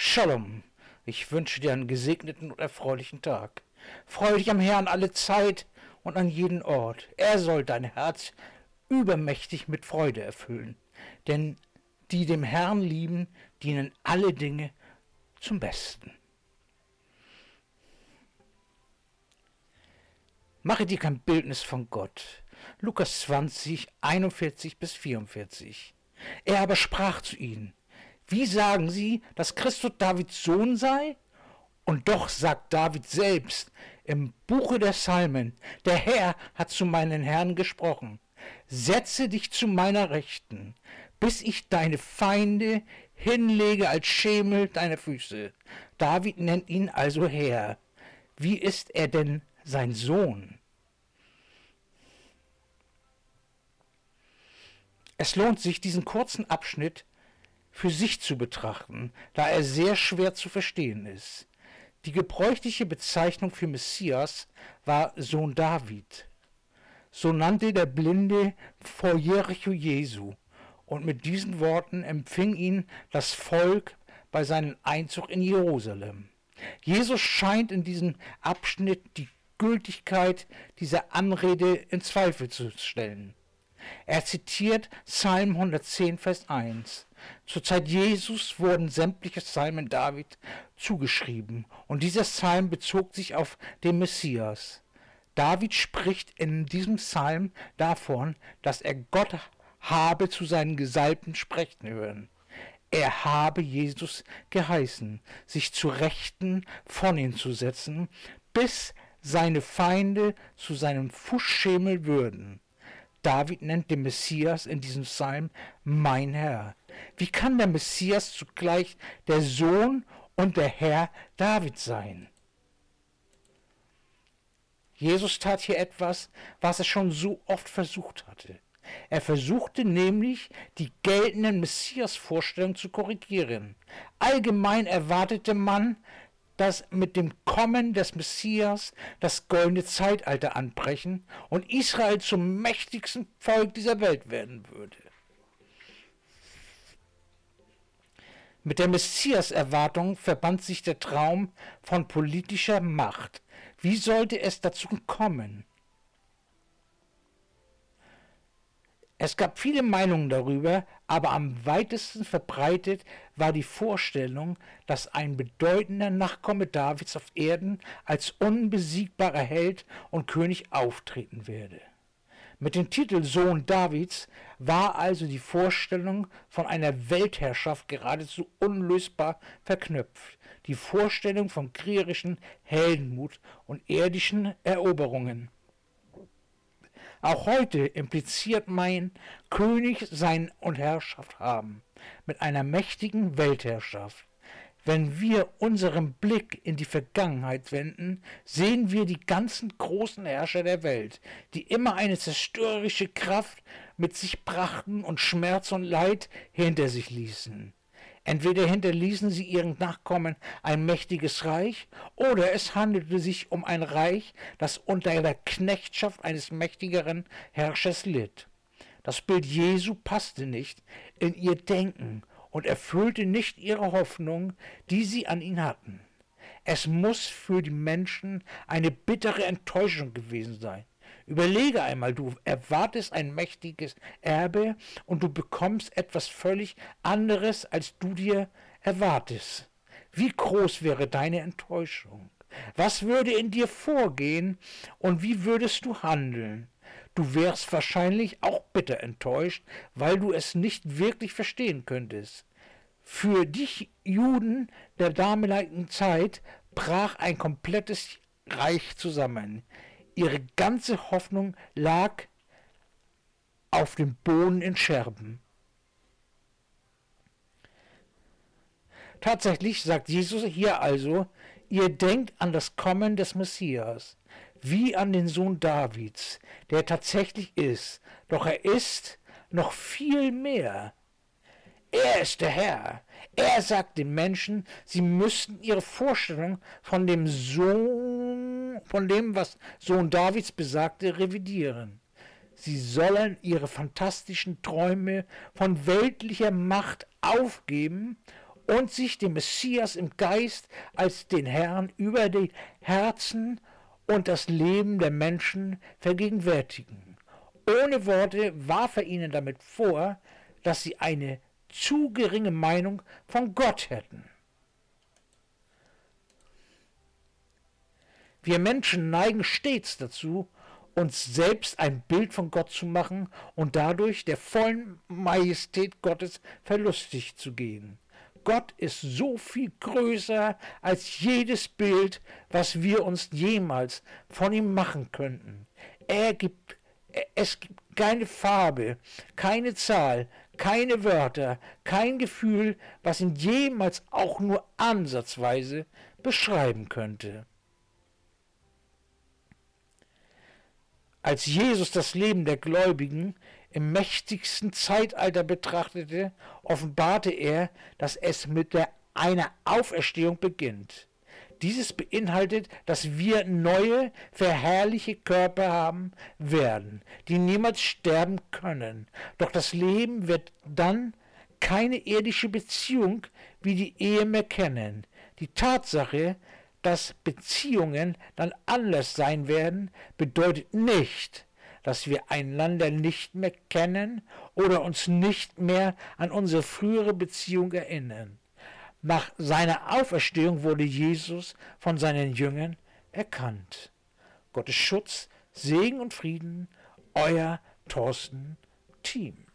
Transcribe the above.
Shalom. Ich wünsche dir einen gesegneten und erfreulichen Tag. Freue dich am Herrn alle Zeit und an jeden Ort. Er soll dein Herz übermächtig mit Freude erfüllen. Denn die dem Herrn lieben, dienen alle Dinge zum Besten. Mache dir kein Bildnis von Gott. Lukas 20, 41 bis 44. Er aber sprach zu ihnen, wie sagen sie, dass Christus Davids Sohn sei? Und doch sagt David selbst im Buche der Psalmen, der Herr hat zu meinen Herrn gesprochen, setze dich zu meiner Rechten, bis ich deine Feinde hinlege als Schemel deiner Füße. David nennt ihn also Herr. Wie ist er denn sein Sohn? Es lohnt sich, diesen kurzen Abschnitt für sich zu betrachten, da er sehr schwer zu verstehen ist. Die gebräuchliche Bezeichnung für Messias war Sohn David. So nannte der Blinde vor Jericho Jesu, und mit diesen Worten empfing ihn das Volk bei seinem Einzug in Jerusalem. Jesus scheint in diesem Abschnitt die Gültigkeit dieser Anrede in Zweifel zu stellen. Er zitiert Psalm 110, Vers 1. Zur Zeit Jesus wurden sämtliche Psalmen David zugeschrieben und dieser Psalm bezog sich auf den Messias. David spricht in diesem Psalm davon, dass er Gott habe zu seinen Gesalbten sprechen hören. Er habe Jesus geheißen, sich zu Rechten von ihm zu setzen, bis seine Feinde zu seinem Fußschemel würden. David nennt den Messias in diesem Psalm mein Herr. Wie kann der Messias zugleich der Sohn und der Herr David sein? Jesus tat hier etwas, was er schon so oft versucht hatte. Er versuchte nämlich, die geltenden Messias-Vorstellungen zu korrigieren. Allgemein erwartete man, dass mit dem Kommen des Messias das goldene Zeitalter anbrechen und Israel zum mächtigsten Volk dieser Welt werden würde. Mit der Messias-Erwartung verband sich der Traum von politischer Macht. Wie sollte es dazu kommen? Es gab viele Meinungen darüber, aber am weitesten verbreitet war die Vorstellung, dass ein bedeutender Nachkomme Davids auf Erden als unbesiegbarer Held und König auftreten werde. Mit dem Titel Sohn Davids war also die Vorstellung von einer Weltherrschaft geradezu unlösbar verknüpft, die Vorstellung von kriegerischen Heldenmut und irdischen Eroberungen. Auch heute impliziert mein König sein und Herrschaft haben mit einer mächtigen Weltherrschaft. Wenn wir unseren Blick in die Vergangenheit wenden, sehen wir die ganzen großen Herrscher der Welt, die immer eine zerstörerische Kraft mit sich brachten und Schmerz und Leid hinter sich ließen. Entweder hinterließen sie ihren Nachkommen ein mächtiges Reich, oder es handelte sich um ein Reich, das unter der Knechtschaft eines mächtigeren Herrschers litt. Das Bild Jesu passte nicht in ihr Denken und erfüllte nicht ihre Hoffnung, die sie an ihn hatten. Es muss für die Menschen eine bittere Enttäuschung gewesen sein. Überlege einmal, du erwartest ein mächtiges Erbe und du bekommst etwas völlig anderes, als du dir erwartest. Wie groß wäre deine Enttäuschung? Was würde in dir vorgehen und wie würdest du handeln? Du wärst wahrscheinlich auch bitter enttäuscht, weil du es nicht wirklich verstehen könntest. Für dich Juden der damaligen Zeit brach ein komplettes Reich zusammen. Ihre ganze Hoffnung lag auf dem Boden in Scherben. Tatsächlich sagt Jesus hier also, ihr denkt an das Kommen des Messias, wie an den Sohn Davids, der tatsächlich ist, doch er ist noch viel mehr. Er ist der Herr. Er sagt den Menschen, sie müssten ihre Vorstellung von dem Sohn von dem, was Sohn Davids besagte, revidieren. Sie sollen ihre fantastischen Träume von weltlicher Macht aufgeben und sich dem Messias im Geist als den Herrn über die Herzen und das Leben der Menschen vergegenwärtigen. Ohne Worte warf er ihnen damit vor, dass sie eine zu geringe Meinung von Gott hätten. Wir Menschen neigen stets dazu, uns selbst ein Bild von Gott zu machen und dadurch der vollen Majestät Gottes verlustig zu gehen. Gott ist so viel größer als jedes Bild, was wir uns jemals von ihm machen könnten. Er gibt, es gibt keine Farbe, keine Zahl, keine Wörter, kein Gefühl, was ihn jemals auch nur ansatzweise beschreiben könnte. Als Jesus das Leben der Gläubigen im mächtigsten Zeitalter betrachtete, offenbarte er, dass es mit der, einer Auferstehung beginnt. Dieses beinhaltet, dass wir neue, verherrliche Körper haben werden, die niemals sterben können. Doch das Leben wird dann keine irdische Beziehung wie die Ehe mehr kennen. Die Tatsache, dass Beziehungen dann anders sein werden, bedeutet nicht, dass wir einander nicht mehr kennen oder uns nicht mehr an unsere frühere Beziehung erinnern. Nach seiner Auferstehung wurde Jesus von seinen Jüngern erkannt. Gottes Schutz, Segen und Frieden, euer Thorsten Team.